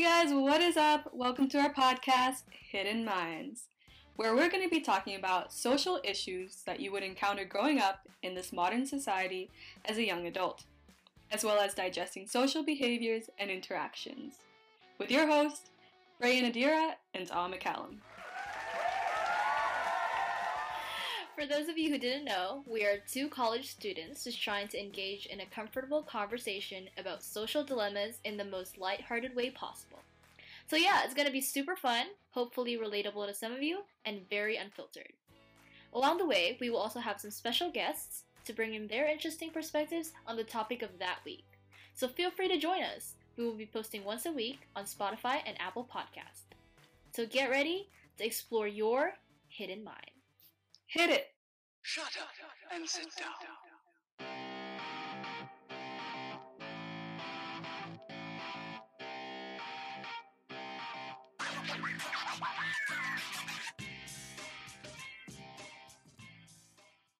Hey guys, what is up? Welcome to our podcast, Hidden Minds, where we're going to be talking about social issues that you would encounter growing up in this modern society as a young adult, as well as digesting social behaviors and interactions. With your host, Ray Adira and Tom McCallum. For those of you who didn't know, we are two college students just trying to engage in a comfortable conversation about social dilemmas in the most lighthearted way possible. So, yeah, it's gonna be super fun, hopefully relatable to some of you, and very unfiltered. Along the way, we will also have some special guests to bring in their interesting perspectives on the topic of that week. So, feel free to join us. We will be posting once a week on Spotify and Apple Podcast. So, get ready to explore your hidden mind. Hit it! Shut up and sit down.